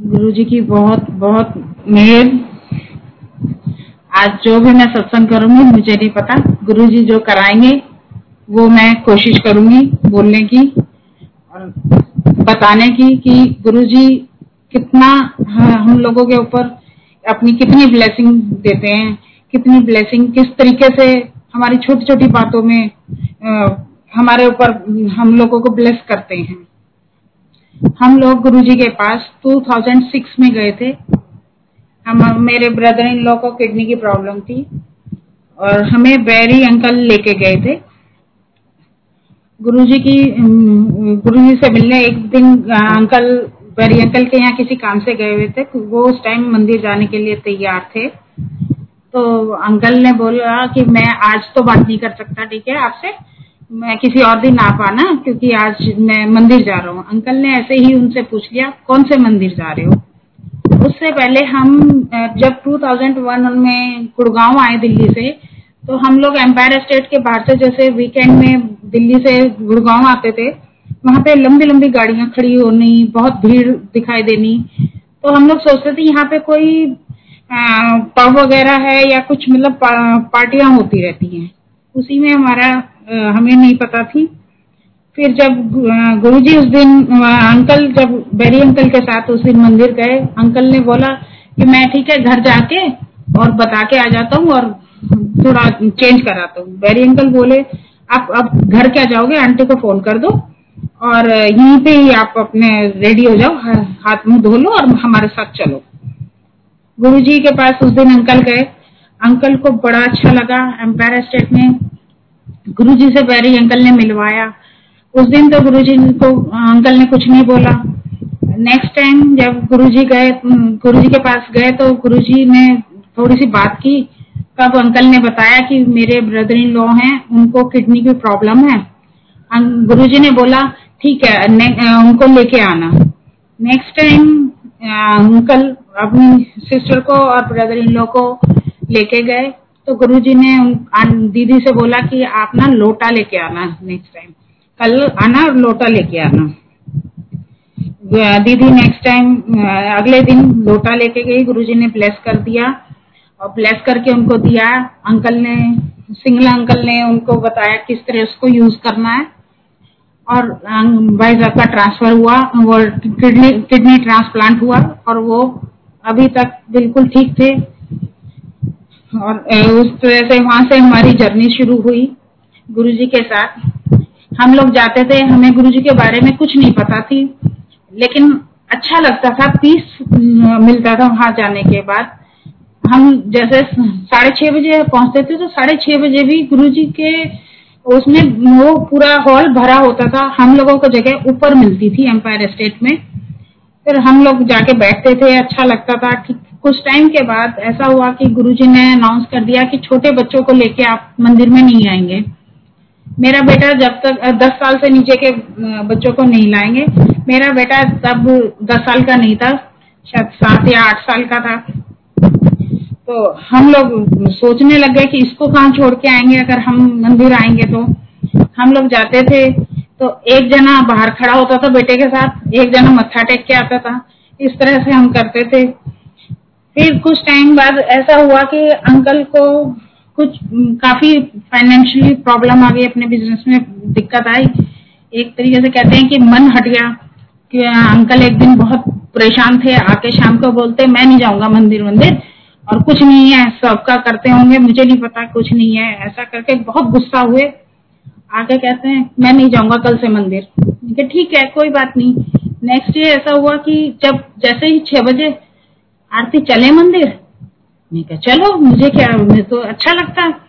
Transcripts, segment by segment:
गुरु जी की बहुत बहुत मेहर। आज जो भी मैं सत्संग करूँगी मुझे नहीं पता। गुरु जी जो कराएँगे वो मैं कोशिश करूँगी बोलने की और बताने की कि गुरु जी कितना हम लोगों के ऊपर अपनी कितनी ब्लेसिंग देते हैं कितनी ब्लेसिंग किस तरीके से हमारी छोटी छोटी बातों में आ, हमारे ऊपर हम लोगों को ब्लेस करते हैं। हम लोग गुरुजी के पास 2006 में गए थे। हम, मेरे ब्रदर इन लॉ को किडनी की प्रॉब्लम थी और हमें बैरी अंकल लेके गए थे। गुरुजी की गुरुजी से मिलने एक दिन अंकल बैरी अंकल के यहाँ किसी काम से गए हुए थे। वो उस टाइम मंदिर जाने के लिए तैयार थे। तो अंकल ने बोला कि मैं आज तो बात नहीं कर सकता, ठीक है, आपसे? मैं किसी और दिन आ पाना, क्योंकि आज मैं मंदिर जा रहा हूँ। अंकल ने ऐसे ही उनसे पूछ लिया, कौन से मंदिर जा रहे हो? उससे पहले हम जब 2001 में गुड़गांव आए दिल्ली से तो हम लोग एम्पायर स्टेट के बाहर से जैसे वीकेंड में दिल्ली से गुड़गांव आते थे, वहाँ पे लंबी लंबी गाड़ियाँ खड़ी होनी, बहुत भीड़ दिखाई देनी। तो हम लोग सोचते थे, यहाँ पे कोई पब वगैरह है या कुछ मतलब पार्टियाँ होती रहती हैं। उसी में हमारा हमें नहीं पता थी। फिर जब गुरुजी उस दिन अंकल, जब बेरी अंकल के साथ उस दिन मंदिर गए, अंकल ने बोला कि मैं ठीक है, घर जाके और बता के आ जाता हूँ और थोड़ा चेंज कराता हूँ। बेरी अंकल बोले, आप अब घर क्या जाओगे? आंटी को फ़ोन कर दो और यहीं पे ही आप अपने रेडी हो जाओ हाथ मुँह धो लो और हमारे साथ चलो। गुरुजी के पास उस दिन अंकल गए। अंकल को बड़ा अच्छा लगा एम्पायर स्टेट में गुरु जी से पैरी अंकल ने मिलवाया। उस दिन तो गुरु जी को, अंकल ने कुछ नहीं बोला। नेक्स्ट टाइम जब गुरु जी गए गुरु जी के पास गए तो गुरु जी ने थोड़ी सी बात की। तब अंकल ने बताया कि मेरे ब्रदर इन लॉ हैं, उनको किडनी की प्रॉब्लम है। गुरु जी ने बोला, ठीक है उनको लेके आना। नेक्स्ट टाइम अंकल अपनी सिस्टर को और ब्रदर इन लॉ को लेके गए। तो गुरुजी ने दीदी से बोला कि आप ना लोटा लेके आना नेक्स्ट टाइम कल आना और लोटा लेके आना। दीदी नेक्स्ट टाइम अगले दिन लोटा लेके गई, गुरुजी ने ब्लेस कर दिया। और ब्लेस करके उनको दिया। अंकल ने, सिंगला अंकल ने उनको बताया किस तरह उसको यूज़ करना है। और भाई साहब का ट्रांसफ़र हुआ, वो किडनी किडनी ट्रांसप्लांट हुआ, और वो अभी तक बिल्कुल ठीक थे। और उस तरह से वहाँ से हमारी जर्नी शुरू हुई गुरु जी के साथ। हम लोग जाते थे, हमें गुरु जी के बारे में कुछ नहीं पता थी, लेकिन अच्छा लगता था पीस मिलता था वहाँ जाने के बाद। हम जैसे साढ़े छह बजे पहुँचते थे तो साढ़े छह बजे भी गुरु जी के उसमें वो पूरा हॉल भरा होता था। हम लोगों को जगह ऊपर मिलती थी एम्पायर स्टेट में। फिर हम लोग जाके बैठते थे अच्छा लगता था कि कुछ टाइम के बाद ऐसा हुआ कि गुरुजी ने अनाउंस कर दिया कि छोटे बच्चों को लेके आप मंदिर में नहीं आएँगे। मेरा बेटा जब तक दस साल से नीचे के बच्चों को नहीं लाएँगे। मेरा बेटा तब दस साल का नहीं था, शायद सात या आठ साल का था। तो हम लोग सोचने लग गए कि इसको कहाँ छोड़ के आएँगे, अगर हम मंदिर आएँगे तो। हम लोग जाते थे तो एक जना बाहर खड़ा होता था बेटे के साथ, एक जना मत्था टेक के आता था। इस तरह से हम करते थे। फिर कुछ टाइम बाद ऐसा हुआ कि अंकल को कुछ काफ़ी फाइनेंशियली प्रॉब्लम आ गई अपने बिज़नेस में, दिक्कत आई। एक तरीके से कहते हैं कि मन हट गया कि अंकल एक दिन बहुत परेशान थे, आके शाम को बोलते, मैं नहीं जाऊँगा मंदिर मंदिर, और कुछ नहीं है, सबका करते होंगे, मुझे नहीं पता, कुछ नहीं है। ऐसा करके बहुत गुस्सा हुए। आके कहते हैं, मैं नहीं जाऊँगा कल से मंदिर। ठीक है, कोई बात नहीं। नेक्स्ट डे ऐसा हुआ कि जब, जैसे ही छह बजे आरती चले मंदिर? मैं कहा, चलो, मुझे क्या, मुझे तो अच्छा लगता।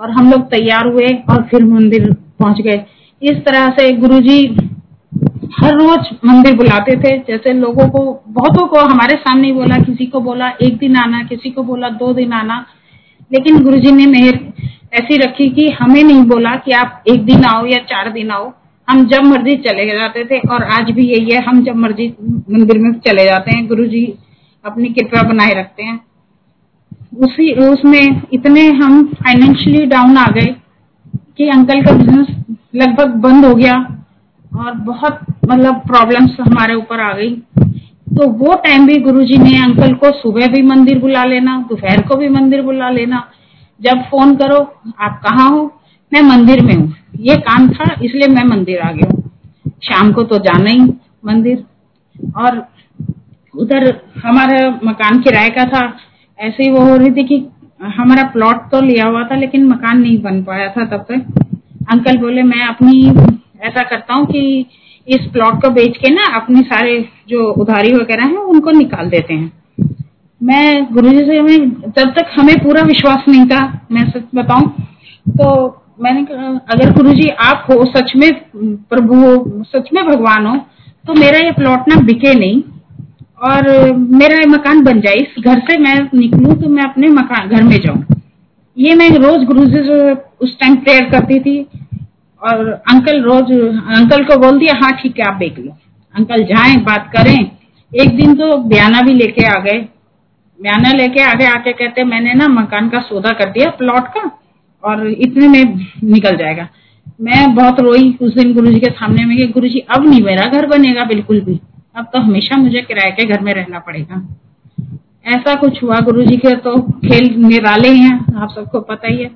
और हम लोग तैयार हुए और फिर मंदिर पहुँच गए। इस तरह से गुरुजी हर रोज मंदिर बुलाते थे। जैसे लोगों को, बहुतों को हमारे सामने बोला, किसी को बोला, एक दिन आना, किसी को बोला, दो दिन आना। लेकिन गुरुजी ने मेहर ऐसी रखी कि हमें नहीं बोला कि आप एक दिन आओ या चार दिन आओ। हम जब मर्ज़ी चले जाते थे और आज भी यही है, हम जब मर्ज़ी मंदिर में चले जाते हैं। गुरु जी अपनी कृपा बनाए रखते हैं। उसी, उसमें इतने हम फाइनेंशियली डाउन आ गए कि अंकल का बिज़नेस लगभग बंद हो गया और बहुत मतलब प्रॉब्लम्स हमारे ऊपर आ गई। तो वो टाइम भी गुरुजी ने अंकल को सुबह भी मंदिर बुला लेना, दोपहर को भी मंदिर बुला लेना। जब फ़ोन करो, आप कहाँ हो? मैं मंदिर में हूँ। ये काम था, इसलिए मैं मंदिर आ गया हूँ। शाम को तो जाना ही मंदिर। और उधर हमारा मकान किराए का था। ऐसे ही वो हो रही थी कि हमारा प्लॉट तो लिया हुआ था, लेकिन मकान नहीं बन पाया था तब तक। अंकल बोले, मैं अपनी, ऐसा करता हूँ कि इस प्लॉट को बेच के ना अपने सारे जो उधारी वगैरह है, उनको निकाल देते हैं। मैं गुरु जी से हमें, तब तक हमें पूरा विश्वास नहीं था, मैं सच बताऊँ। तो मैंने कहा, अगर गुरु जी, आप हो, सच में प्रभु हो, सच में भगवान हो तो मेरा ये प्लॉट ना बिके नहीं। और मेरा मकान बन जाए, इस घर से मैं निकलूं तो मैं अपने मकान, घर में जाऊँ। ये मैं रोज गुरु जी से उस टाइम प्रेयर करती थी और अंकल रोज अंकल को बोल दिया हाँ ठीक है, आप देख लो। अंकल जाए, बात करें। एक दिन तो बयाना भी लेके आ गए। बयाना लेके आगे, आके कहते, मैंने ना मकान का सौदा कर दिया, प्लॉट का, और इतने में निकल जाएगा। मैं बहुत रोई उस दिन गुरु जी के सामने, में गुरु जी अब नहीं मेरा घर बनेगा, बिल्कुल भी। अब तो हमेशा मुझे किराए के घर में रहना पड़ेगा। ऐसा कुछ हुआ गुरु जी के तो खेल निराले हैं आप सबको पता ही है।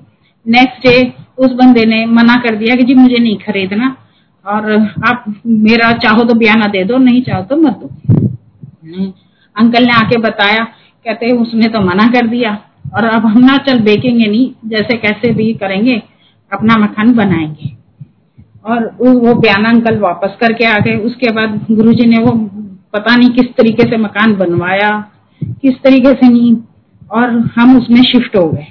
नेक्स्ट डे उस बंदे ने मना कर दिया कि जी मुझे नहीं खरीदना, और आप मेरा चाहो तो बयाना दे दो, नहीं चाहो तो मत दो। अंकल ने आके बताया, कहते उसने तो मना कर दिया, और अब हम ना चल बेचेंगे नहीं जैसे कैसे भी करेंगे, अपना मकान बनाएँगे। और वो बयाना अंकल वापस करके आ गए। उसके बाद गुरुजी ने वो पता नहीं किस तरीके से मकान बनवाया, किस तरीके से नहीं, और हम उसमें शिफ्ट हो गए।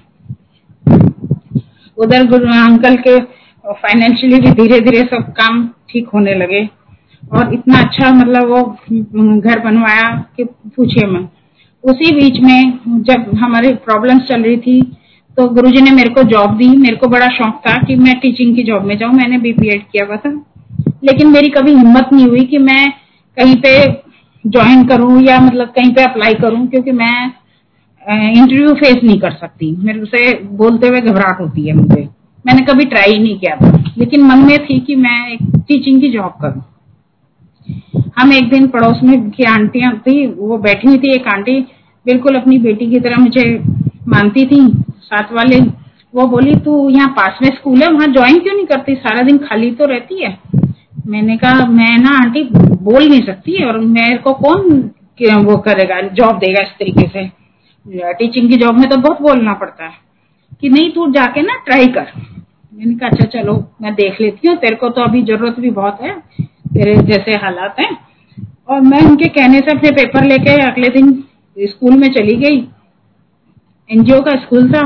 उधर गुरु, अंकल के फाइनेंशियली भी धीरे धीरे सब काम ठीक होने लगे। और इतना अच्छा मतलब वो घर बनवाया कि पूछिए मैं उसी बीच में जब हमारी प्रॉब्लम्स चल रही थी तो गुरुजी ने मेरे को जॉब दी। मेरे को बड़ा शौक था कि मैं टीचिंग की जॉब में जाऊँ। मैंने भी बीएड किया हुआ था। लेकिन मेरी कभी हिम्मत नहीं हुई कि मैं कहीं पे ज्वाइन करूँ या मतलब कहीं पे अप्लाई करूँ, क्योंकि मैं इंटरव्यू फेस नहीं कर सकती। मेरे से बोलते हुए घबराहट होती है मुझे। मैंने कभी ट्राई नहीं किया। था लेकिन मन में थी कि मैं एक टीचिंग की जॉब करूँ। हम एक दिन पड़ोस में की आंटियाँ थी, वो बैठी हुई थी, एक आंटी बिल्कुल अपनी बेटी की तरह मुझे मानती थी। साथ वाले वो बोली, तू यहाँ पास में स्कूल है, वहाँ ज्वाइन क्यों नहीं करती? सारा दिन खाली तो रहती है। मैंने कहा, मैं ना आंटी बोल नहीं सकती और मेरे को कौन वो करेगा जॉब देगा इस तरीके से? टीचिंग की जॉब में तो बहुत बोलना पड़ता है कि नहीं, तू जाके ना ट्राई कर। मैंने कहा अच्छा चलो, मैं देख लेती हूँ। तेरे को तो अभी ज़रूरत भी बहुत है, तेरे जैसे हालात हैं। और मैं उनके कहने से अपने पेपर लेके अगले दिन स्कूल में चली गई। एनजीओ का स्कूल था।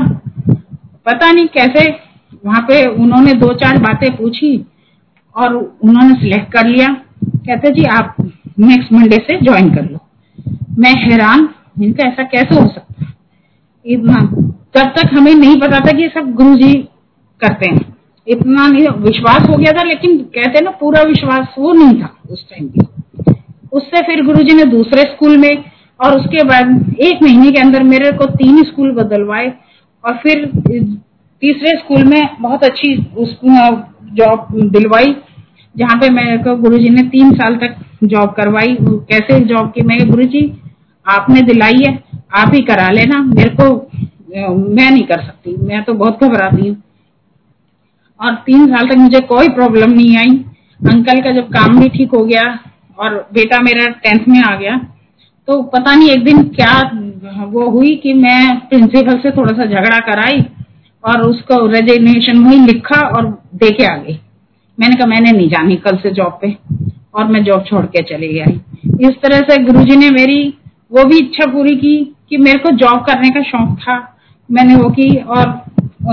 पता नहीं कैसे वहाँ पे उन्होंने दो चार बातें पूछी और उन्होंने सिलेक्ट कर लिया। कहते, जी, आप नेक्स्ट मंडे से ज्वाइन कर लो। मैं हैरान, इनका ऐसा कैसे हो सकता इतना तब तक हमें नहीं पता था कि ये सब गुरु जी करते हैं। इतना नहीं, विश्वास हो गया था, लेकिन कहते ना, पूरा विश्वास वो नहीं था उस टाइम भी उससे फिर गुरु जी ने दूसरे स्कूल में और उसके बाद एक महीने के अंदर मेरे को तीन स्कूल बदलवाए और फिर तीसरे स्कूल में बहुत अच्छी जॉब दिलवाई, जहाँ पे मेरे को गुरु ने तीन साल तक जॉब करवाई। कैसे जॉब की? मैं गुरु जी आपने दिलाई है, आप ही करा लेना, मेरे को मैं नहीं कर सकती, मैं तो बहुत घबराती हूँ। और तीन साल तक मुझे कोई प्रॉब्लम नहीं आई। अंकल का जब काम भी ठीक हो गया और बेटा मेरा टेंथ में आ गया तो पता नहीं एक दिन क्या वो हुई कि मैं प्रिंसिपल से थोड़ा सा झगड़ा कराई और उसको रेजिग्नेशन वही लिखा और दे के आ गई। मैंने कहा, मैंने नहीं जानी कल से जॉब पे और मैं जॉब छोड़ के चली गई। इस तरह से गुरुजी ने मेरी वो भी इच्छा पूरी की कि मेरे को जॉब करने का शौक था। मैंने वो की और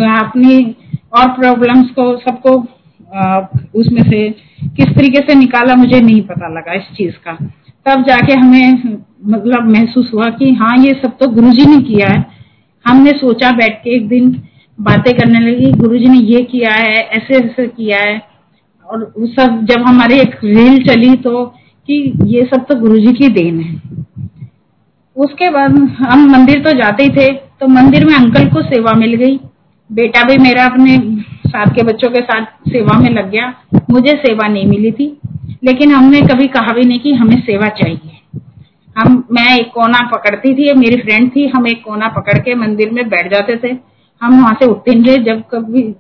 अपनी और प्रॉब्लम्स को सबको उसमें से किस तरीके से निकाला मुझे नहीं पता लगा इस चीज़ का। तब जाके हमें मतलब महसूस हुआ कि हाँ ये सब तो गुरुजी ने किया है। हमने सोचा बैठ के एक दिन बातें करने लगी, गुरुजी ने ये किया है, ऐसे ऐसे किया है। और वो सब जब हमारी एक रील चली तो कि ये सब तो गुरुजी की देन है। उसके बाद हम मंदिर तो जाते ही थे तो मंदिर में अंकल को सेवा मिल गई। बेटा भी मेरा अपने साथ के बच्चों के साथ सेवा में लग गया। मुझे सेवा नहीं मिली थी, लेकिन हमने कभी कहा भी नहीं कि हमें सेवा चाहिए। मैं एक कोना पकड़ती थी मेरी फ्रेंड थी, हम एक कोना पकड़ के मंदिर में बैठ जाते थे। हम वहाँ से उठते नहीं जब कभी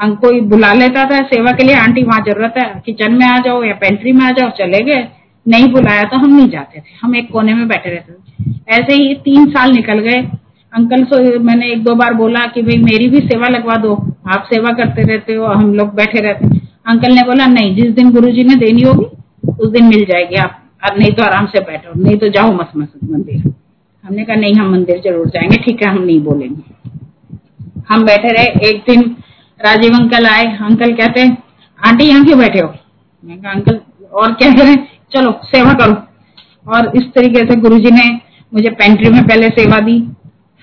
हम कोई बुला लेता था, सेवा के लिए, आंटी, वहाँ ज़रूरत है, किचन में आ जाओ या पेंट्री में आ जाओ, चले गए। नहीं बुलाया तो हम नहीं जाते थे, हम एक कोने में बैठे रहते थे। ऐसे ही तीन साल निकल गए। अंकल से मैंने एक दो बार बोला कि, भाई, मेरी भी सेवा लगवा दो, आप सेवा करते रहते हो, हम लोग बैठे रहते अंकल ने बोला, नहीं, जिस दिन गुरु जी ने देनी होगी, उस दिन मिल जाएगी आप और नहीं तो आराम से बैठो, नहीं तो जाओ मत मंदिर। हमने कहा, नहीं, हम मंदिर ज़रूर जाएँगे। ठीक है, हम नहीं बोलेंगे। हम बैठे रहे, एक दिन राजीव अंकल आए। अंकल कहते हैं, आंटी, यहाँ क्यों बैठे हो? मैं कहा, अंकल, और क्या करें चलो, सेवा करो। और इस तरीके से गुरुजी ने मुझे पेंट्री में पहले सेवा दी,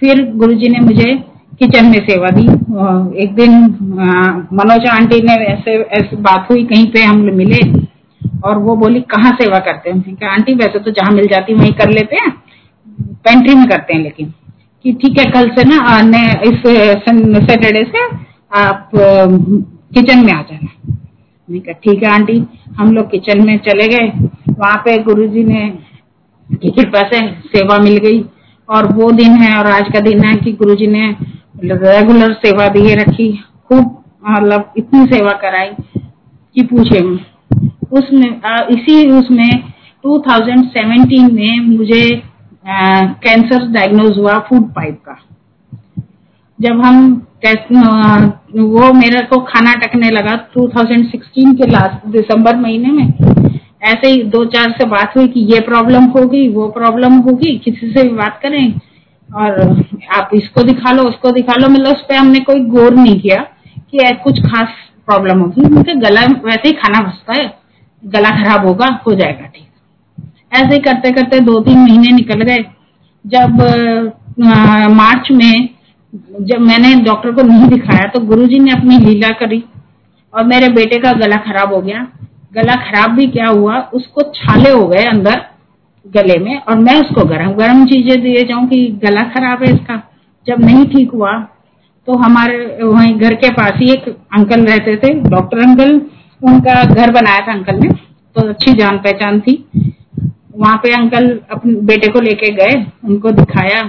फिर गुरुजी ने मुझे किचन में सेवा दी। एक दिन मनोज आंटी ने ऐसे ऐसे बात हुई, कहीं पे हम मिले और वो बोली, कहाँ सेवा करते हैं? आंटी, वैसे तो जहाँ मिल जाती, वहीं कर लेते हैं। पेंट्री में करते हैं लेकिन, कि ठीक है, कल से ना आने इस सैटरडे से आप किचन में आ जाना। मैंने कहा, ठीक है, आंटी, हम लोग किचन में चले गए। वहाँ पे गुरुजी ने की कृपा से सेवा मिल गई। और वो दिन है, और आज का दिन है कि गुरुजी ने रेगुलर सेवा दिए रखी। खूब मतलब इतनी सेवा कराई कि पूछे उसमें इसी उसमें 2017 में मुझे कैंसर डायग्नोज हुआ फ़ूड पाइप का। जब हम वो मेरे को खाना टकने लगा 2016 के लास्ट दिसंबर महीने में। ऐसे ही दो चार से बात हुई कि ये प्रॉब्लम होगी, वो प्रॉब्लम होगी, किसी से भी बात करें। और आप इसको दिखा लो, उसको दिखा लो। मतलब उस पर हमने कोई गौर नहीं किया कि कुछ खास प्रॉब्लम होगी। उनके गला वैसे ही खाना बसता है। गला खराब होगा हो जाएगा ठीक। ऐसे करते करते दो तीन महीने निकल गए। जब आ, मार्च में जब मैंने डॉक्टर को नहीं दिखाया तो गुरुजी ने अपनी लीला करी और मेरे बेटे का गला खराब हो गया। गला खराब भी क्या हुआ उसको छाले हो गए अंदर गले में और मैं उसको गरम गरम चीज़ें दिए जाऊँ कि गला खराब है इसका। जब नहीं ठीक हुआ तो हमारे वहीं घर के पास ही एक अंकल रहते थे डॉक्टर अंकल। उनका घर बनाया था अंकल ने तो अच्छी जान पहचान थी। वहाँ पे अंकल अपने बेटे को लेके गए, उनको दिखाया।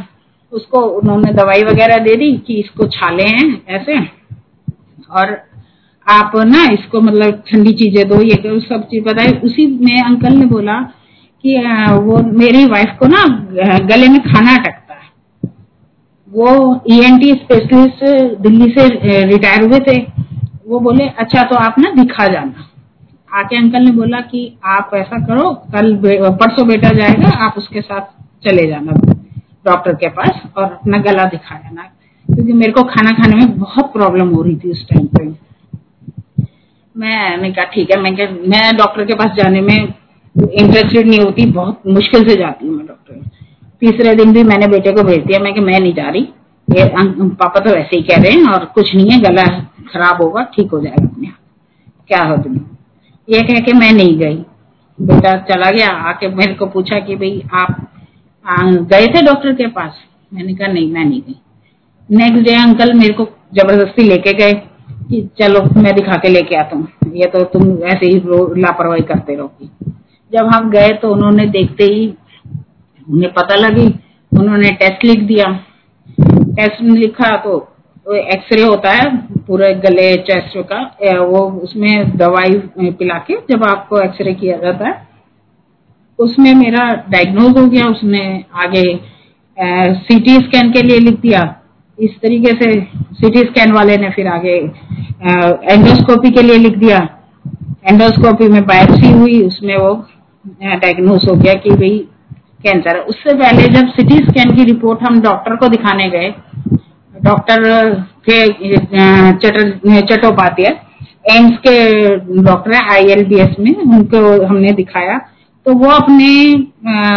उसको उन्होंने दवाई वगैरह दे दी कि इसको छाले हैं, ऐसे। और आप ना इसको मतलब ठंडी चीज़ें दो, ये करो सब चीज़ बताए उसी में अंकल ने बोला कि वो मेरी वाइफ को ना गले में खाना अटकता है। वो ईएनटी e स्पेशलिस्ट दिल्ली से रिटायर हुए थे। वो बोले अच्छा तो आप ना दिखा जाना। आके अंकल ने बोला कि, आप ऐसा करो, कल परसों बेटा जाएगा, आप उसके साथ चले जाना डॉक्टर के पास और अपना गला दिखा जाना क्योंकि मेरे को खाना खाने में बहुत प्रॉब्लम हो रही थी उस टाइम पे। मैंने कहा, ठीक है। मैं मैं डॉक्टर के पास जाने में इंटरेस्टेड नहीं होती, बहुत मुश्किल से जाती हूँ मैं डॉक्टर। तीसरे दिन भी मैंने बेटे को भेज दिया। मैं कि मैं नहीं जा रही। ये पापा तो वैसे ही कह रहे हैं और कुछ नहीं है, गला खराब होगा, ठीक हो जाएगा अपने आप। क्या हो तुम? ये कह के मैं नहीं गई। बेटा चला गया, आके मेरे को पूछा कि भाई आप गए थे डॉक्टर के पास? मैंने कहा, नहीं, मैं नहीं गई। नेक्स्ट डे अंकल मेरे को ज़बरदस्ती लेके गए कि चलो, मैं दिखा के लेके आता हूँ। ये तो तुम ऐसे ही लापरवाही करते रहोगी। जब हम गए तो उन्होंने देखते ही उन्हें पता लगी, उन्होंने टेस्ट लिख दिया। टेस्ट लिखा तो एक्सरे होता है, पूरे गले चेस्ट का वो उसमें दवाई पिला के जब आपको एक्सरे किया जाता है, उसमें मेरा डायग्नोज हो गया, उसने आगे सीटी स्कैन के लिए लिख दिया। इस तरीके से सीटी स्कैन वाले ने फिर आगे एंडोस्कोपी के लिए लिख दिया। एंडोस्कोपी में बायोप्सी हुई, उसमें वो डायग्नोज हो गया कि भाई कैंसर है। उससे पहले जब सीटी स्कैन की रिपोर्ट हम डॉक्टर को दिखाने गए डॉक्टर के चट्टोपाध्याय, एम्स के डॉक्टर है आईएलबीएस में, उनको हमने दिखाया। तो वो अपने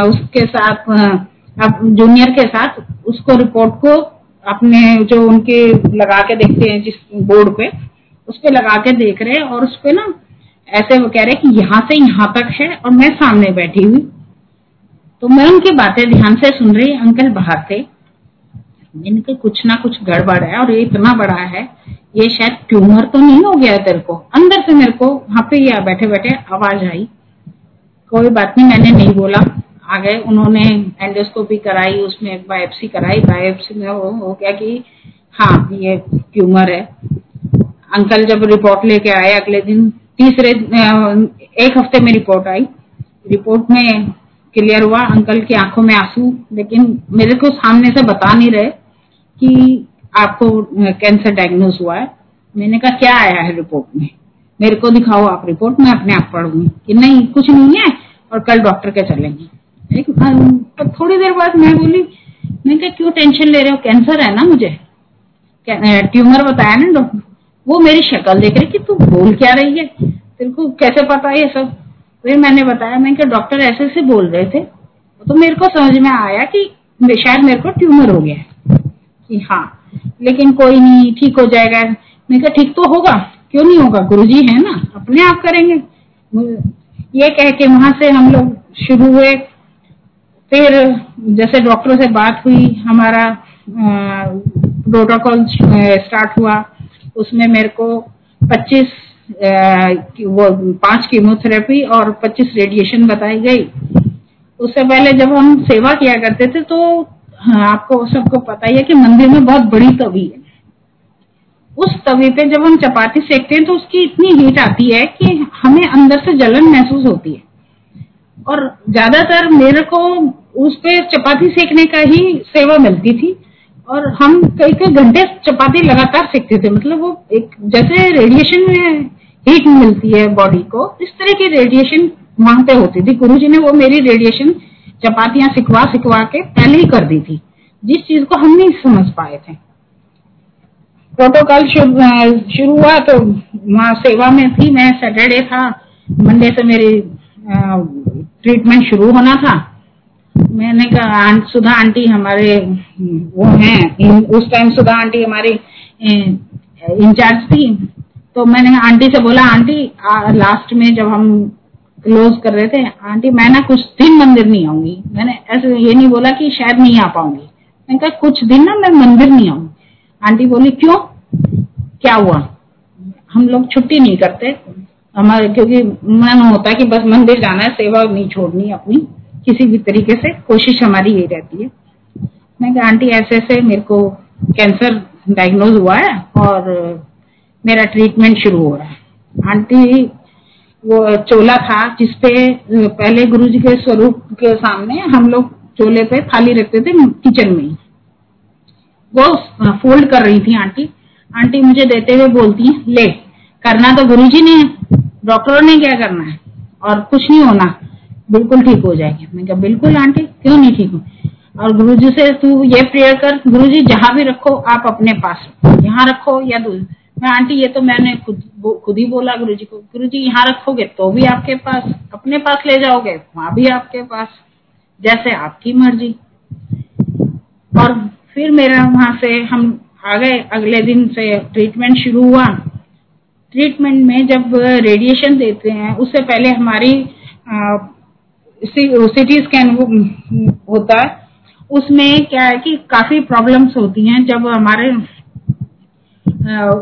उसके साथ अब जूनियर के साथ उसको रिपोर्ट को अपने जो उनके लगा के देखते हैं, जिस बोर्ड पे उस पर लगा के देख रहे हैं और उस पे ना ऐसे वो कह रहे कि यहाँ से यहाँ तक है और मैं सामने बैठी हुई। तो मैं उनकी बातें ध्यान से सुन रही, अंकल बाहर थे। इनके कुछ ना कुछ गड़बड़ है और ये इतना बड़ा है, ये शायद ट्यूमर तो नहीं हो गया तेरे को? अंदर से मेरे को वहाँ पे या बैठे बैठे आवाज़ आई। कोई बात नहीं, मैंने नहीं बोला। आ गए उन्होंने एंडोस्कोपी कराई, उसमें बायोप्सी कराई। बायोप्सी में वो हो गया कि हाँ ये ट्यूमर है। अंकल जब रिपोर्ट लेके आए अगले दिन, तीसरे एक हफ़्ते में रिपोर्ट आई। रिपोर्ट में क्लियर हुआ, अंकल की आँखों में आँसू, लेकिन मेरे को सामने से बता नहीं रहे। कि आपको कैंसर डायग्नोज हुआ है। मैंने कहा, क्या आया है रिपोर्ट में? मेरे को दिखाओ आप रिपोर्ट मैं अपने आप पढ़ूँगी। कि नहीं, कुछ नहीं है और कल डॉक्टर के चलेंगे तो थोड़ी देर बाद मैं बोली, मैंने कहा, क्यों टेंशन ले रहे हो? कैंसर है ना मुझे। ट्यूमर बताया ना डॉक्टर वो मेरी शक्ल देख रही कि तू बोल क्या रही है? तेरे को कैसे पता ये सब? फिर मैंने बताया, मैंने कहा डॉक्टर ऐसे ऐसे बोल रहे थे। तो मेरे को समझ में आया कि शायद मेरे को ट्यूमर हो गया है। कि हाँ लेकिन कोई नहीं, ठीक हो जाएगा। मैं कहा, ठीक तो होगा, क्यों नहीं होगा? गुरुजी है ना, अपने आप करेंगे। ये कह के वहाँ से हम लोग शुरू हुए। फिर जैसे डॉक्टरों से बात हुई, हमारा प्रोटोकॉल स्टार्ट हुआ। उसमें मेरे को 25 वो पाँच कीमोथेरेपी और 25 रेडिएशन बताई गई। उससे पहले जब हम सेवा किया करते थे तो हाँ, आपको सबको पता ही है कि मंदिर में बहुत बड़ी तवी है। उस तवे पे जब हम चपाती सेकते हैं तो उसकी इतनी हीट आती है कि हमें अंदर से जलन महसूस होती है। और ज़्यादातर मेरे को उस पे चपाती सेकने का ही सेवा मिलती थी। और हम कई कई घंटे चपाती लगातार सेकते थे। मतलब वो एक जैसे रेडिएशन में हीट मिलती है बॉडी को इस तरह की रेडिएशन वहाँ पे होती थी। गुरु जी ने वो मेरी रेडिएशन चपातियाँ सिखवा सिखवा के पहले ही कर दी थी। जिस चीज़ को हम नहीं समझ पाए थे। प्रोटोकॉल शुरू हुआ तो वहाँ सेवा में थी मैं सैटरडे था। मंडे से मेरी ट्रीटमेंट शुरू होना था। मैंने कहा आंट, सुधा आंटी हमारे वो हैं उस टाइम सुधा आंटी हमारी इंचार्ज थी। तो मैंने आंटी से बोला आंटी लास्ट में जब हम क्लोज कर रहे थे, आंटी, मैं ना कुछ दिन मंदिर नहीं आऊँगी। मैंने ऐसे ये नहीं बोला कि शायद नहीं आ पाऊँगी। मैंने कहा, कुछ दिन ना मैं मंदिर नहीं आऊँगी। आंटी बोली, क्यों? क्या हुआ? हम लोग छुट्टी नहीं करते। हमारे, क्योंकि मन होता है कि बस मंदिर जाना है, सेवा नहीं छोड़नी अपनी। किसी भी तरीके से कोशिश हमारी यही रहती है। मैं कहा, आंटी ऐसे ऐसे मेरे को कैंसर डायग्नोज हुआ है और मेरा ट्रीटमेंट शुरू हो रहा है। आंटी चोला था, जिसपे पहले गुरुजी के स्वरूप के सामने हम लोग चोले पे थाली रखते थे किचन में वो फोल्ड कर रही थी आंटी। आंटी मुझे देते हुए बोलती ले, करना तो गुरु जी ने, डॉक्टरों ने क्या करना है? और कुछ नहीं होना, बिल्कुल ठीक हो जाएगी। मैं कहा, बिल्कुल आंटी, क्यों नहीं ठीक हो? और गुरु जी से, तू ये प्रेयर कर गुरु जी जहाँ भी रखो, आप अपने पास यहाँ रखो या दूर मैं, आंटी, ये तो मैंने खुद खुद ही बोला गुरु जी को। गुरु जी यहाँ रखोगे तो भी आपके पास, अपने पास ले जाओगे, वहाँ भी आपके पास, जैसे आपकी मर्ज़ी। और फिर मेरा वहाँ से हम आ गए। अगले दिन से ट्रीटमेंट शुरू हुआ। ट्रीटमेंट में जब रेडिएशन देते हैं, उससे पहले हमारी सिटी स्कैन होता है। उसमें क्या है कि काफ़ी प्रॉब्लम्स होती हैं। जब हमारे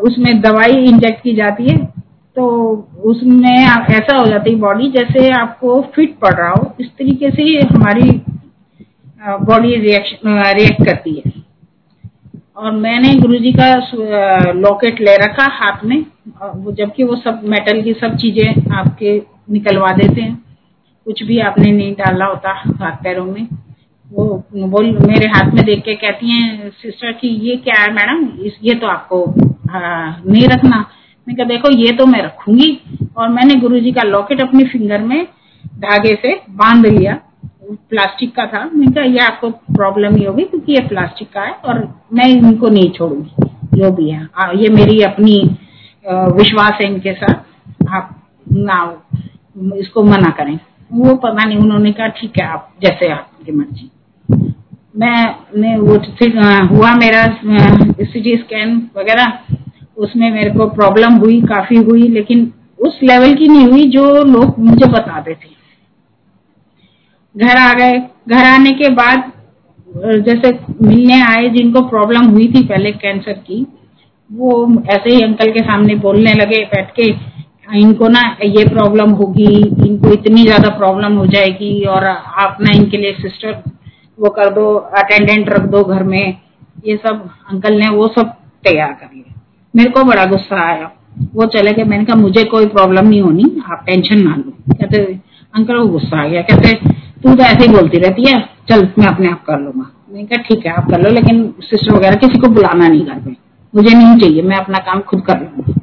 उसमें दवाई इंजेक्ट की जाती है तो उसमें ऐसा हो जाती है बॉडी जैसे आपको फिट पड़ रहा हो, इस तरीके से हमारी बॉडी रिएक्शन रिएक्ट करती है। और मैंने गुरुजी का लॉकेट ले रखा हाथ में जबकि वो सब मेटल की सब चीज़ें आपके निकलवा देते हैं। कुछ भी आपने नहीं डाला होता हाथ पैरों में। वो बोल मेरे हाथ में देख के कहती हैं सिस्टर कि ये क्या है मैडम? इस ये तो आपको नहीं रखना। मैं कहा देखो ये तो मैं रखूँगी। और मैंने गुरुजी का लॉकेट अपनी फिंगर में धागे से बाँध लिया। प्लास्टिक का था। मैंने कहा ये आपको प्रॉब्लम ही होगी क्योंकि ये प्लास्टिक का है और मैं इनको नहीं छोड़ूँगी। जो भी है आ, ये मेरी अपनी विश्वास है इनके साथ। आप ना इसको मना करें। वो पता नहीं उन्होंने कहा ठीक है आप जैसे आपकी मर्ज़ी। मैं वो हुआ मेरा सी स्कैन वगैरह, उसमें मेरे को प्रॉब्लम हुई, काफ़ी हुई, लेकिन उस लेवल की नहीं हुई जो लोग मुझे बताते थे। घर आ गए, घर आने के बाद जैसे मिलने आए, जिनको प्रॉब्लम हुई थी पहले कैंसर की, वो ऐसे ही अंकल के सामने बोलने लगे, बैठ के, इनको ना ये प्रॉब्लम होगी, इनको इतनी ज़्यादा प्रॉब्लम हो जाएगी, और आप ना इनके लिए सिस्टर वो कर दो अटेंडेंट रख दो घर में, ये सब अंकल ने वो सब तैयार कर लिया। मेरे को बड़ा गुस्सा आया। वो चले गए, मैंने कहा, मुझे कोई प्रॉब्लम नहीं होनी, आप टेंशन ना लो। कहते, अंकल वो गुस्सा आ गया। कहते, तू तो ऐसे ही बोलती रहती है, चल मैं अपने आप कर लूँगा। मैंने कहा, ठीक है, आप कर लो, लेकिन सिस्टर वगैरह किसी को बुलाना नहीं घर में। मुझे नहीं चाहिए, मैं अपना काम खुद कर लूँगी।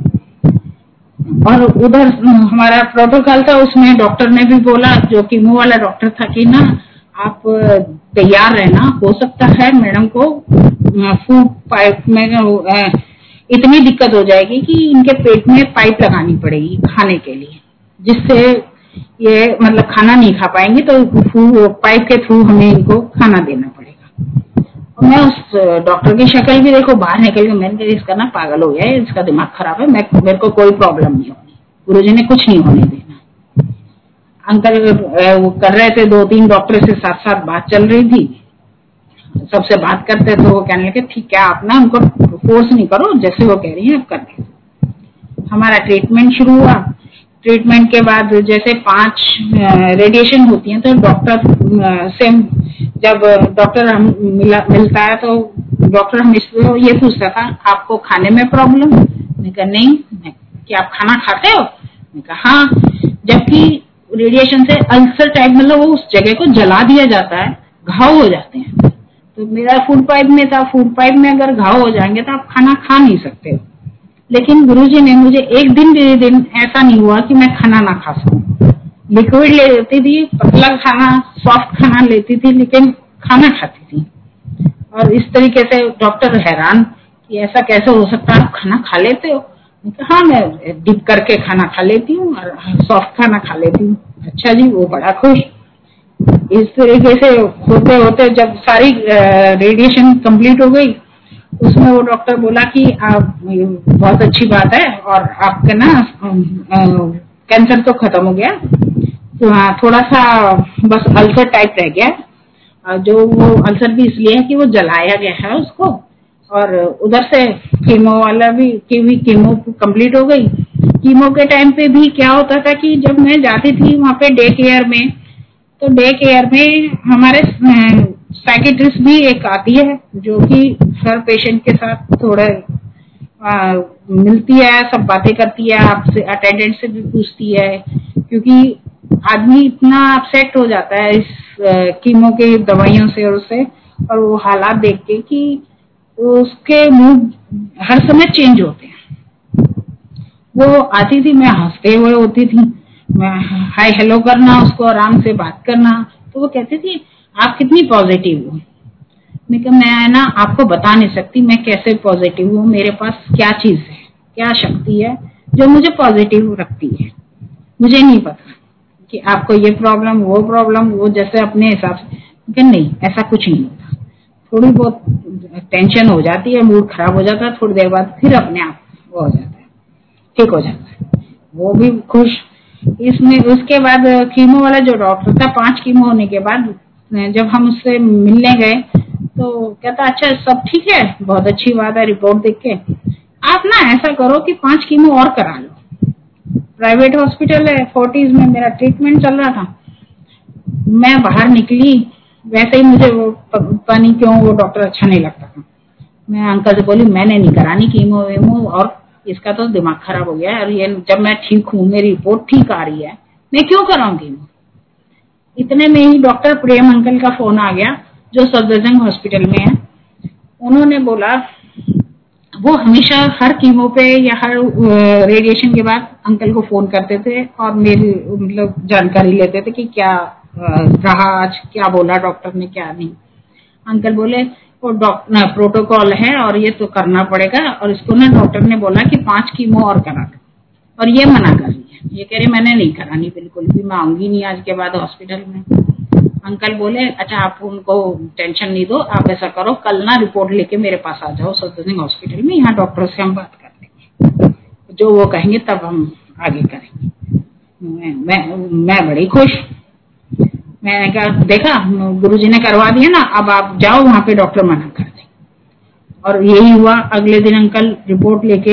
और उधर हमारा प्रोटोकॉल था, उसमें डॉक्टर ने भी बोला, जो कि मुँह वाला डॉक्टर था कि ना आप तैयार रहना, हो सकता है मैडम को फ़ूड पाइप में इतनी दिक्कत हो जाएगी कि इनके पेट में पाइप लगानी पड़ेगी खाने के लिए, जिससे ये मतलब खाना नहीं खा पाएँगे तो पाइप के थ्रू हमें इनको खाना देना पड़ेगा। और मैं उस डॉक्टर की शक्ल भी देखो, बाहर निकल के मैंने इसका ना पागल हो गया है, इसका दिमाग खराब है, मैं, मेरे को कोई प्रॉब्लम नहीं होगी। गुरु जी ने कुछ नहीं होने देना। अंकल वो कर रहे थे दो तीन डॉक्टर से साथ साथ बात चल रही थी। सबसे बात करते तो वो कहने लगे, ठीक है, आप ना उनको फोर्स नहीं करो, जैसे वो कह रही है कर हमारा ट्रीटमेंट शुरू हुआ। ट्रीटमेंट के बाद जैसे पाँच रेडिएशन होती है तो डॉक्टर से जब डॉक्टर हम मिला, मिलता है तो डॉक्टर हम इसको, ये पूछता था, आपको खाने में प्रॉब्लम मैं कहा, नहीं। क्या आप खाना खाते हो? मैं कहा हाँ। जबकि रेडिएशन से अल्सर टाइप मतलब वो उस जगह को जला दिया जाता है, घाव हो जाते हैं। तो मेरा फ़ूड पाइप में था फ़ूड पाइप में अगर घाव हो जाएँगे तो आप खाना खा नहीं सकते। हो लेकिन गुरुजी ने मुझे एक दिन भी दिन ऐसा नहीं हुआ कि मैं खाना ना खा सकूँ। लिक्विड ले लेती थी, पतला खाना सॉफ्ट खाना लेती थी, लेकिन खाना खाती थी। और इस तरीके से डॉक्टर हैरान कि ऐसा कैसे हो सकता है? आप खाना खा लेते हो। हाँ मैं डिप करके खाना खा लेती हूँ और सॉफ्ट खाना खा लेती हूँ। अच्छा जी, वो बड़ा खुश। इस तरीके से होते होते जब सारी रेडिएशन कंप्लीट हो गई, उसमें वो डॉक्टर बोला कि, आप बहुत अच्छी बात है और आपका ना कैंसर तो खत्म हो गया। तो हाँ थोड़ा सा बस अल्सर टाइप रह गया। जो वो अल्सर भी इसलिए है कि वो जलाया गया है उसको। और उधर से कीमो वाला भी की कीमो कंप्लीट हो गई। कीमो के टाइम पे भी क्या होता था कि जब मैं जाती थी वहाँ पे डे केयर में तो डे केयर में हमारे साइकेट्रिस्ट भी एक आती है जो कि हर पेशेंट के साथ थोड़ा आ, मिलती है सब बातें करती है आपसे अटेंडेंट से भी पूछती है क्योंकि आदमी इतना अपसेट हो जाता है इस कीमो के दवाइयों से और उससे और वो हालात देख के कि उसके मुँह हर समय चेंज होते हैं। वो आती थी, मैं हँसते हुए होती थी। मैं हाय हेलो करना, उसको आराम से बात करना। तो वो कहती थी, आप कितनी पॉजिटिव हो? मैं कहा, मैं ना आपको बता नहीं सकती, मैं कैसे पॉजिटिव हूँ? मेरे पास क्या चीज़ है? क्या शक्ति है जो मुझे पॉजिटिव रखती है? मुझे नहीं पता कि आपको ये प्रॉब्लम वो प्रॉब्लम वो जैसे अपने हिसाब से। नहीं, ऐसा कुछ नहीं होता। थोड़ी बहुत टेंशन हो जाती है मूड खराब हो जाता है, थोड़ी देर बाद फिर अपने आप वो हो जाता है, ठीक हो जाता है। वो भी खुश। इसमें, उसके बाद कीमो वाला जो डॉक्टर था, पाँच कीमो होने के बाद जब हम उससे मिलने गए तो कहता अच्छा सब ठीक है? बहुत अच्छी बात है रिपोर्ट देख के। आप ना ऐसा करो कि पाँच कीमो और करा लो। प्राइवेट हॉस्पिटल है फोर्टीज में मेरा ट्रीटमेंट चल रहा था। मैं बाहर निकली वैसे ही मुझे वो पता नहीं क्यों वो डॉक्टर अच्छा नहीं लगता था। मैं अंकल से बोली, मैंने नहीं करानी कीमो वेमो और इसका तो दिमाग खराब हो गया है और ये जब मैं ठीक हूँ, मेरी रिपोर्ट ठीक आ रही है, मैं क्यों कराऊँगी इतने में ही डॉक्टर प्रेम अंकल का फ़ोन आ गया, जो सफदरजंग हॉस्पिटल में है। उन्होंने बोला, वो हमेशा हर कीमो पे या हर रेडिएशन के बाद अंकल को फ़ोन करते थे और मेरी मतलब जानकारी लेते थे कि क्या रहा आज क्या बोला डॉक्टर ने क्या नहीं? अंकल बोले वो डॉक्टर प्रोटोकॉल है और ये तो करना पड़ेगा और इसको ना डॉक्टर ने बोला कि पाँच कीमो और करा और ये मना कर रही है। ये कह रही मैंने नहीं करानी बिल्कुल भी मैं आऊँगी नहीं आज के बाद हॉस्पिटल में। अंकल बोले अच्छा आप उनको टेंशन नहीं दो आप ऐसा करो कल ना रिपोर्ट लेके मेरे पास आ जाओ सदर हॉस्पिटल में यहाँ डॉक्टर से हम बात कर लेंगे। जो वो कहेंगे तब हम आगे करेंगे। मैं मैं, मैं बड़ी खुश मैंने कहा, देखा, गुरुजी ने करवा दिया ना, अब आप जाओ वहाँ पे डॉक्टर मना कर दे। और यही हुआ, अगले दिन अंकल रिपोर्ट लेके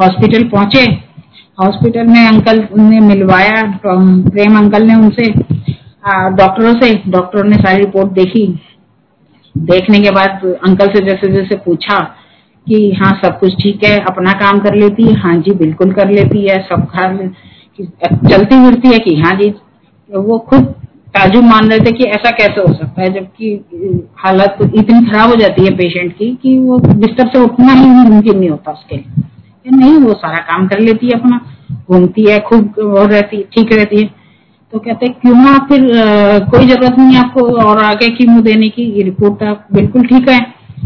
हॉस्पिटल पहुँचे। हॉस्पिटल में अंकल ने मिलवाया प्रेम अंकल ने उनसे डॉक्टरों से। डॉक्टरों ने सारी रिपोर्ट देखी। देखने के बाद अंकल से जैसे जैसे पूछा कि हाँ सब कुछ ठीक है, अपना काम कर लेती है? हाँ जी, बिल्कुल कर लेती है, सब खा चलती फिरती है कि हाँ जी। वो खुद ताजुब मान रहे थे कि ऐसा कैसे हो सकता है जबकि हालत इतनी खराब हो जाती है पेशेंट की कि वो बिस्तर से उठना ही मुमकिन नहीं होता उसके लिए। नहीं वो सारा काम कर लेती है अपना घूमती है खूब वो रहती ठीक रहती है। तो कहते क्यों आप फिर आ, कोई ज़रूरत नहीं आपको और आगे कीमो देने की ये रिपोर्ट आप बिल्कुल ठीक है।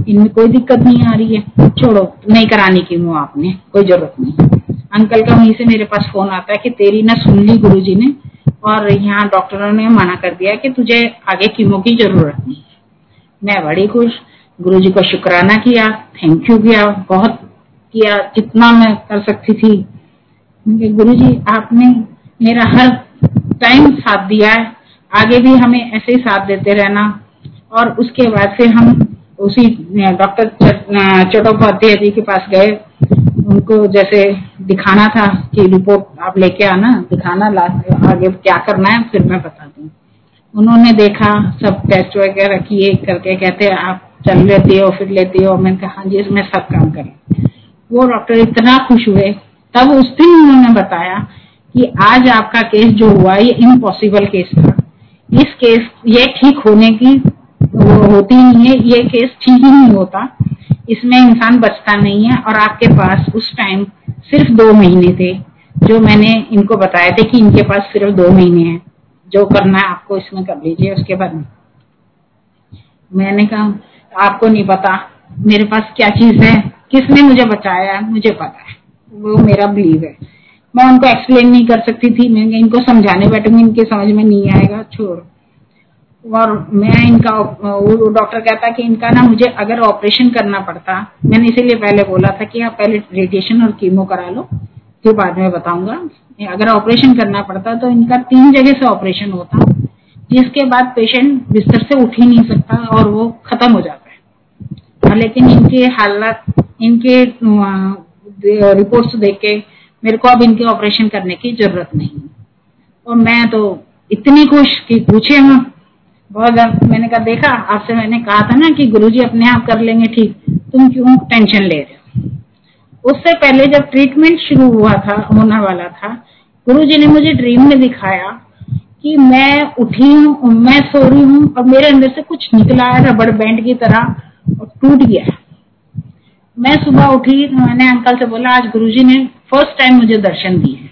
इनमें कोई दिक्कत नहीं आ रही है। छोड़ो नहीं कराने की कीमो आपने कोई ज़रूरत नहीं। अंकल का वहीं से मेरे पास फ़ोन आता है कि तेरी ना सुन ली गुरु ने और यहाँ डॉक्टरों ने मना कर दिया कि तुझे आगे कीमो की ज़रूरत नहीं। मैं बड़ी खुश। गुरु जी को शुक्राना किया। थैंक यू किया। बहुत किया। जितना मैं कर सकती थी। गुरु जी आपने मेरा हर टाइम साथ दिया है। आगे भी हमें ऐसे ही साथ देते रहना। और उसके बाद फिर हम उसी डॉक्टर चट्टोपाध्याय जी के पास गए। उनको जैसे दिखाना था कि रिपोर्ट आप लेके आना, दिखाना लास्ट आगे क्या करना है, फिर मैं बता दूँ उन्होंने देखा, सब टेस्ट वगैरह किए करके कहते, आप चल लेती हो, फिर लेती हो। मैंने कहा हाँ जी मैं सब काम करें। वो डॉक्टर इतना खुश हुए। तब उस दिन उन्होंने बताया कि आज आपका केस जो हुआ, ये इम्पॉसिबल केस था। इस केस ये ठीक होने की होती नहीं है, ये केस ठीक ही नहीं होता। इसमें इंसान बचता नहीं है और आपके पास उस टाइम सिर्फ़ दो महीने थे, जो मैंने इनको बताया थे कि इनके पास सिर्फ़ दो महीने हैं। जो करना है आपको इसमें कर लीजिए, उसके बाद मैंने कहा, आपको नहीं पता, मेरे पास क्या चीज़ है? किसने मुझे बचाया है? मुझे पता है। वो मेरा बिलीव है। मैं उनको एक्सप्लेन नहीं कर सकती थी। मैं इनको समझाने बैठूँगी, इनके समझ में नहीं आएगा, छोड़। और मैं इनका, वो डॉक्टर कहता कि इनका ना मुझे अगर ऑपरेशन करना पड़ता, मैंने इसीलिए पहले बोला था कि आप पहले रेडिएशन और कीमो करा लो फिर बाद में बताऊँगा। अगर ऑपरेशन करना पड़ता तो इनका तीन जगह से ऑपरेशन होता, जिसके बाद पेशेंट बिस्तर से उठ ही नहीं सकता और वो खत्म हो जाता है। लेकिन इनके हालात, इनके रिपोर्ट्स देख के मेरे को अब इनके ऑपरेशन करने की ज़रूरत नहीं। और मैं तो इतनी खुश कि पूछे हम बहुत मैंने कहा, देखा, आपसे मैंने कहा था ना कि गुरुजी अपने आप कर लेंगे ठीक, तुम क्यों टेंशन ले रहे हो? उससे पहले जब ट्रीटमेंट शुरू हुआ था, होने वाला था, गुरुजी ने मुझे ड्रीम में दिखाया कि मैं उठी हूँ, मैं सो रही हूँ और मेरे अंदर से कुछ निकला है, रबड़ बैंड की तरह और टूट गया मैं सुबह उठी तो मैंने अंकल से बोला, आज गुरुजी ने फ़र्स्ट टाइम मुझे दर्शन दिए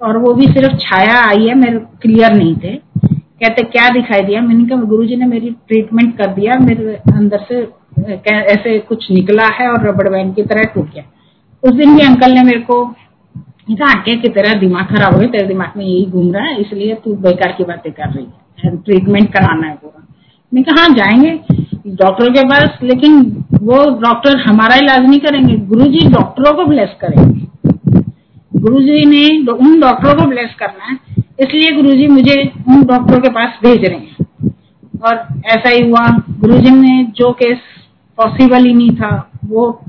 और वो भी सिर्फ़ छाया आई है, मेरे क्लियर नहीं थे। कहते, क्या दिखाई दिया? मैंने कहा, गुरुजी ने मेरी ट्रीटमेंट कर दिया, मेरे अंदर से ऐसे कुछ निकला है और रबड़ बैंड की तरह टूट गया। उस दिन भी अंकल ने मेरे को आटे की तरह दिमाग खराब हो गया, तेरे दिमाग में यही घूम रहा है, इसलिए तू बेकार की बातें कर रही है ट्रीटमेंट कराना है पूरा। मैं कहा हाँ जाएँगे। डॉक्टर के पास, लेकिन वो डॉक्टर हमारा इलाज नहीं करेंगे, गुरुजी डॉक्टरों को ब्लेस करेंगे। गुरुजी ने उन डॉक्टरों को ब्लेस करना है इसलिए गुरुजी मुझे उन डॉक्टरों के पास भेज रहे हैं। और ऐसा ही हुआ, गुरुजी ने जो केस पॉसिबल ही नहीं था, वो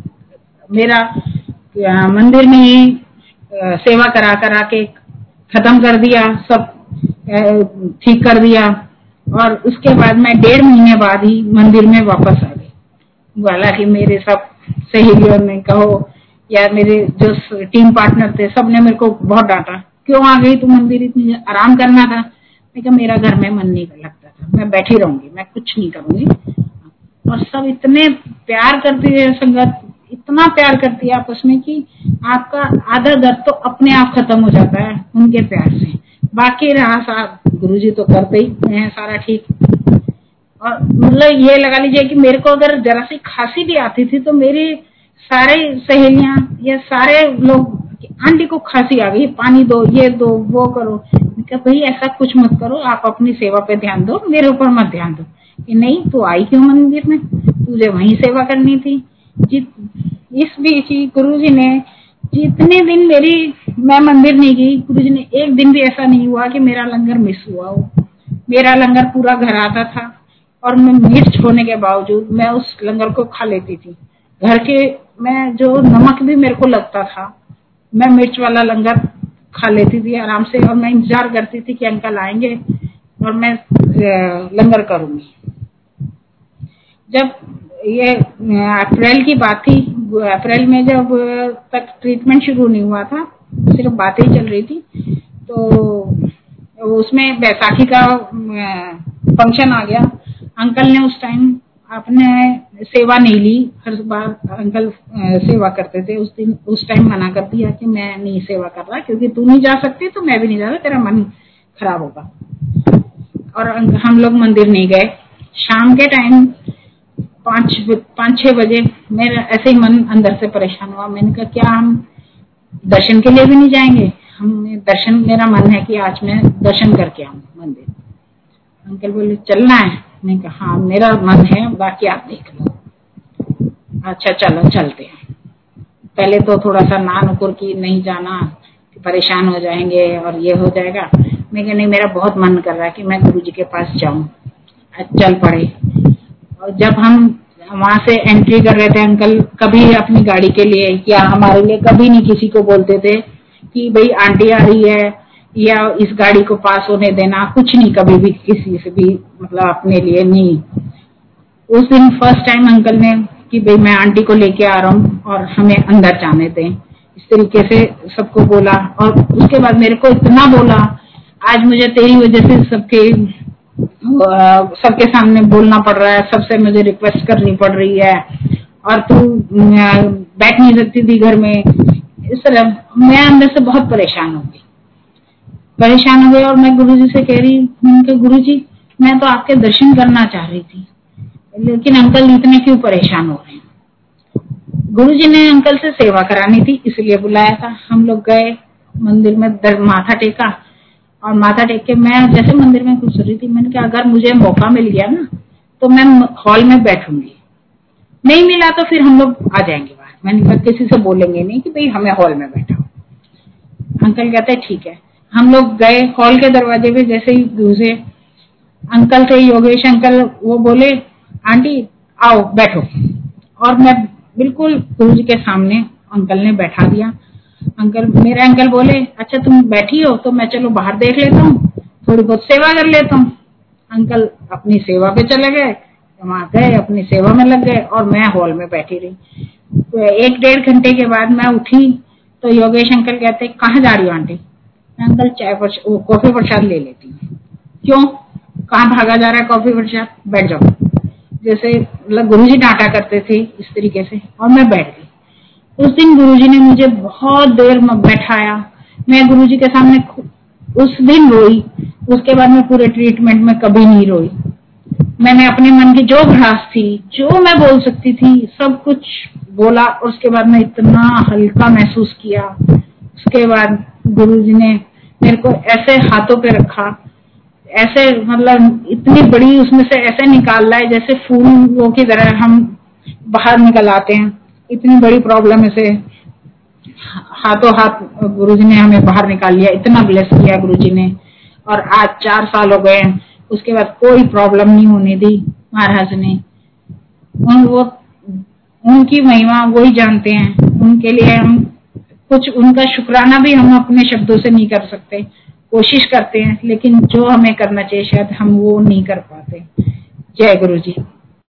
मेरा मंदिर में ही सेवा करा करा के खत्म कर दिया, सब ठीक कर दिया। और उसके बाद मैं डेढ़ महीने बाद ही मंदिर में वापस आ गई। हालाँकि मेरे सब सहेलियों ने कहो, या मेरे जो टीम पार्टनर थे, सबने मेरे को बहुत डांटा। क्यों आ गई तू मंदिर इतनी आराम करना था। मैं कहा, मेरा घर में मन नहीं लगता था। मैं बैठी रहूँगी, मैं कुछ नहीं करूँगी। और सब इतने प्यार करती है संगत, इतना प्यार करती है आपस में कि आपका आधा दर्द तो अपने आप खत्म हो जाता है, उनके प्यार से। बाकी रहा साहब गुरु जी तो करते ही हैं सारा ठीक। और मतलब ये लगा लीजिए कि मेरे को अगर जरा सी खांसी भी आती थी तो मेरी सारे सहेलियाँ या सारे लोग आंटी को खांसी आ गई, पानी दो, ये दो, वो करो। भाई, ऐसा कुछ मत करो, आप अपनी सेवा पे ध्यान दो, मेरे ऊपर मत ध्यान दो। कि नहीं, तू आई क्यों मंदिर में? तुझे वहीं सेवा करनी थी। जित, इस बीच ही गुरु जी ने, जितने दिन मेरी, मैं मंदिर नहीं गई गुरु जी ने एक दिन भी ऐसा नहीं हुआ कि मेरा लंगर मिस हुआ हो। मेरा लंगर पूरा घर आता था और मैं मिर्च होने के बावजूद मैं उस लंगर को खा लेती थी। घर के, मैं, जो नमक भी मेरे को लगता था मैं मिर्च वाला लंगर खा लेती थी आराम से और मैं इंतज़ार करती थी कि अंकल आएँगे और मैं लंगर करूँगी। जब ये अप्रैल की बात थी, अप्रैल में जब तक ट्रीटमेंट शुरू नहीं हुआ था, सिर्फ़ बातें ही चल रही थी तो उसमें बैसाखी का फ़ंक्शन आ गया। अंकल ने उस टाइम आपने सेवा नहीं ली। हर बार अंकल सेवा करते थे। उस दिन, उस टाइम मना कर दिया कि मैं नहीं सेवा कर रहा, क्योंकि तू नहीं जा सकती तो मैं भी नहीं जा रहा, तेरा मन खराब होगा। और हम लोग मंदिर नहीं गए। शाम के टाइम पाँच पाँच छह बजे, मेरा ऐसे ही मन अंदर से परेशान हुआ। मैंने कहा, क्या हम दर्शन के लिए भी नहीं जाएँगे? हमने दर्शन, मेरा मन है कि आज मैं दर्शन करके आऊँ मंदिर। अंकल बोले, चलना है। मैंने कहा, मेरा मन है, बाकी आप देख लो। अच्छा चलो, चलते हैं। पहले तो थोड़ा सा ना नुकुर की नहीं जाना परेशान हो जाएँगे और ये हो जाएगा। मैं नहीं, मेरा बहुत मन कर रहा है कि मैं गुरु जी के पास जाऊँ। चल पड़े। और जब हम वहाँ से एंट्री कर रहे थे, अंकल कभी अपनी गाड़ी के लिए, या हमारे लिए कभी नहीं किसी को बोलते थे कि, भाई, आंटी आ रही है या इस गाड़ी को पास होने देना, कुछ नहीं, कभी भी किसी से भी मतलब अपने लिए नहीं। उस दिन फ़र्स्ट टाइम अंकल ने कि भाई मैं आंटी को लेके आ रहा हूँ और हमें अंदर जाने दें। इस तरीके से सबको बोला और उसके बाद मेरे को इतना बोला, आज मुझे तेरी वजह से सबके सबके सामने बोलना पड़ रहा है, सबसे मुझे रिक्वेस्ट करनी पड़ रही है। और तू बैठ नहीं सकती थी घर में। इस तरह मैं अंदर से बहुत परेशान हो गई। परेशान हो गई और मैं गुरु जी से कह रही उनके गुरु जी मैं तो आपके दर्शन करना चाह रही थी, लेकिन अंकल इतने क्यों परेशान हो रहे हैं? गुरु जी ने अंकल से सेवा करानी थी, इसलिए बुलाया था। हम लोग गए, मंदिर में माथा टेका, और माथा टेक के मैं जैसे मंदिर में घुस रही थी, मैंने कहा, अगर मुझे मौका मिल गया ना तो मैं हॉल में बैठूँगी। नहीं मिला तो फिर हम लोग आ जाएँगे बाहर। मैंने कहा, किसी से बोलेंगे नहीं कि भाई हमें हॉल में बैठा अंकल कहते, ठीक है। हम लोग गए हॉल के दरवाजे पे जैसे ही घुसे, अंकल थे योगेश अंकल, वो बोले, आंटी, आओ, बैठो। और मैं बिल्कुल गुरु के सामने अंकल ने बैठा दिया। अंकल, मेरे अंकल बोले अच्छा तुम बैठी हो तो मैं चलो बाहर देख लेता हूँ, थोड़ी बहुत सेवा कर लेता हूँ। अंकल अपनी सेवा पे चले गए वहाँ गए, अपनी सेवा में लग गए और मैं हॉल में बैठी रही। तो एक डेढ़ घंटे के बाद मैं उठी तो योगेश अंकल कहते, कहाँ जा रही हो, आंटी? अंकल चाय कॉफ़ी प्रसाद ले लेती हूँ। क्यों? कहाँ भागा जा रहा है कॉफ़ी प्रसाद? बैठ जाओ। जैसे मतलब गुरु जी डांटा करते थे इस तरीके से, और मैं बैठ गई। उस दिन गुरुजी ने मुझे बहुत देर में बैठाया। मैं गुरुजी के सामने उस दिन रोई, उसके बाद मैं पूरे ट्रीटमेंट में कभी नहीं रोई। मैंने अपने मन की जो भड़ास थी, जो मैं बोल सकती थी, सब कुछ बोला, और उसके बाद मैं इतना हल्का महसूस किया। उसके बाद गुरुजी ने मेरे को ऐसे हाथों पे रखा, ऐसे मतलब इतनी बड़ी उसमें से ऐसे निकाल रहा है जैसे फूलों की तरह हम बाहर निकल आते हैं। इतनी बड़ी प्रॉब्लम से हाथों हाथ गुरु जी ने हमें बाहर निकाल लिया, इतना ब्लेस किया गुरुजी ने। और आज चार साल हो गए उसके बाद कोई प्रॉब्लम नहीं होने दी महाराज ने। उन वो, उनकी महिमा वो ही जानते हैं, उनके लिए हम कुछ उनका शुक्राना भी हम अपने शब्दों से नहीं कर सकते। कोशिश करते हैं, लेकिन जो हमें करना चाहिए, शायद हम वो नहीं कर पाते। जय गुरु जी